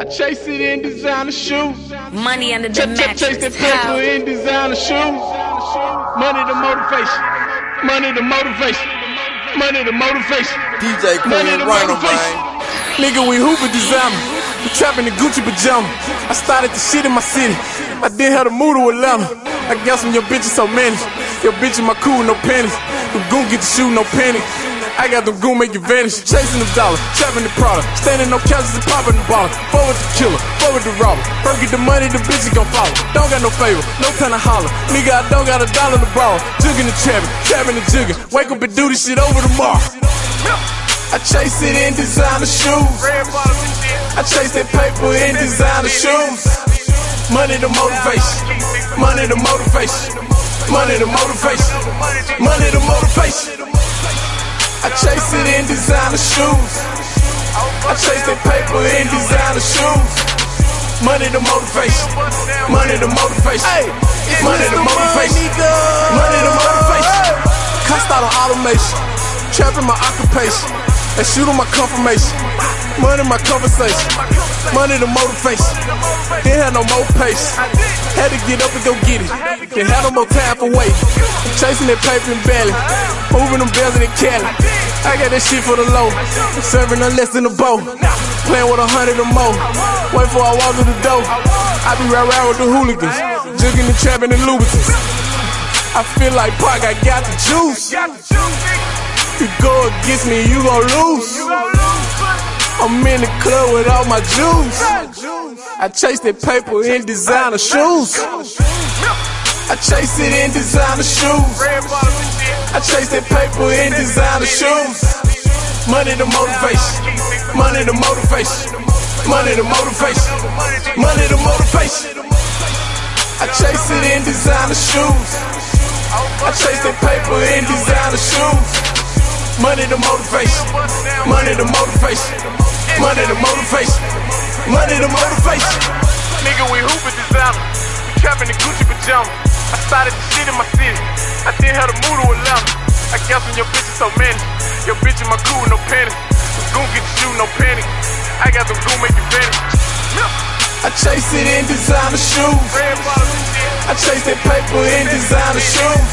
I chase it in designer shoes. Money under the Ch- ch- chase that mattress. paper How? in designer shoes. Money to motivation. Money to motivation. Money to motivation. DJ Money Queen to Rhino, motivation. man. Nigga, we hooper designer. We trapping the Gucci pajama. I started the shit in my city. I didn't have the mood to Atlanta. I got some your bitches so many. Your bitch in my cool, no panties. The goon get the shoe, no panic. I got them goon make you vanish. Chasing the dollar, trapping the product. Standing on couches and popping the bottle. Forward the killer, forward the robber. First get the money, the bitch is gon' follow. Don't got no favor, no time to holler. Nigga, I don't got a dollar to borrow. Jugging the trapping, trapping the jugging. Wake up and do this shit over tomorrow. I chase it in designer shoes. I chase that paper in designer shoes. Money to motivation. Money to motivation. Money to motivation. Money to motivation. I in designer shoes. I chase that paper in designer shoes. Money to motivation. Money to motivation. Money to motivation. Money to motivation. Cussed out on automation. Trapping my occupation. And shoot on my confirmation. Money my conversation. Money to motivation. Didn't have no more patience. Had to get up and go get it. Didn't have no more time for waiting. I'm chasing that paper and belly. Moving them bells in the Cali. I got this shit for the low. Serving them less than a bow. Playing with a hundred or more. Wait for I walk through the door. I be right around with the hooligans. Jugging the trap and the lubricants. I feel like Pac, I got the juice. You go against me, you gon' lose. I'm in the club with all my juice. I chase that paper in designer shoes. I chase it in designer shoes. I chase that paper in designer shoes. Money to motivation. Money to motivation. Money to motivation. Money to motivation. I chase it in designer shoes. I chase that paper in designer shoes. Money to motivation. Money to motivation. Money to motivation. Money to motivation. Nigga, we hooping designer. The Gucci pajama. I started the shit in my city. I didn't have the mood to Atlanta. I got some your bitches so many. Your bitch in my cool, no panties. The goon get the shoe, no panic. I got them goon make you vanish. I chase it in designer shoes. I chase that paper in designer shoes.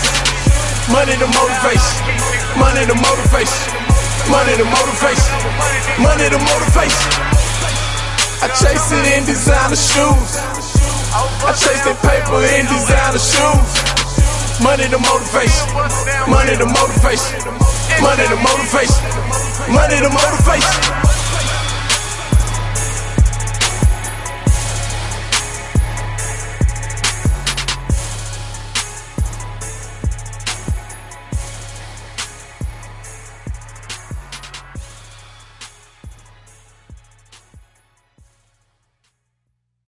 Money to motivation. Money to motivation. Money to motivation. Money to motivation. I chase it in designer shoes. I chase that paper in designer shoes. Money to motivation. Money to motivation. Money to motivation. Money to motivation.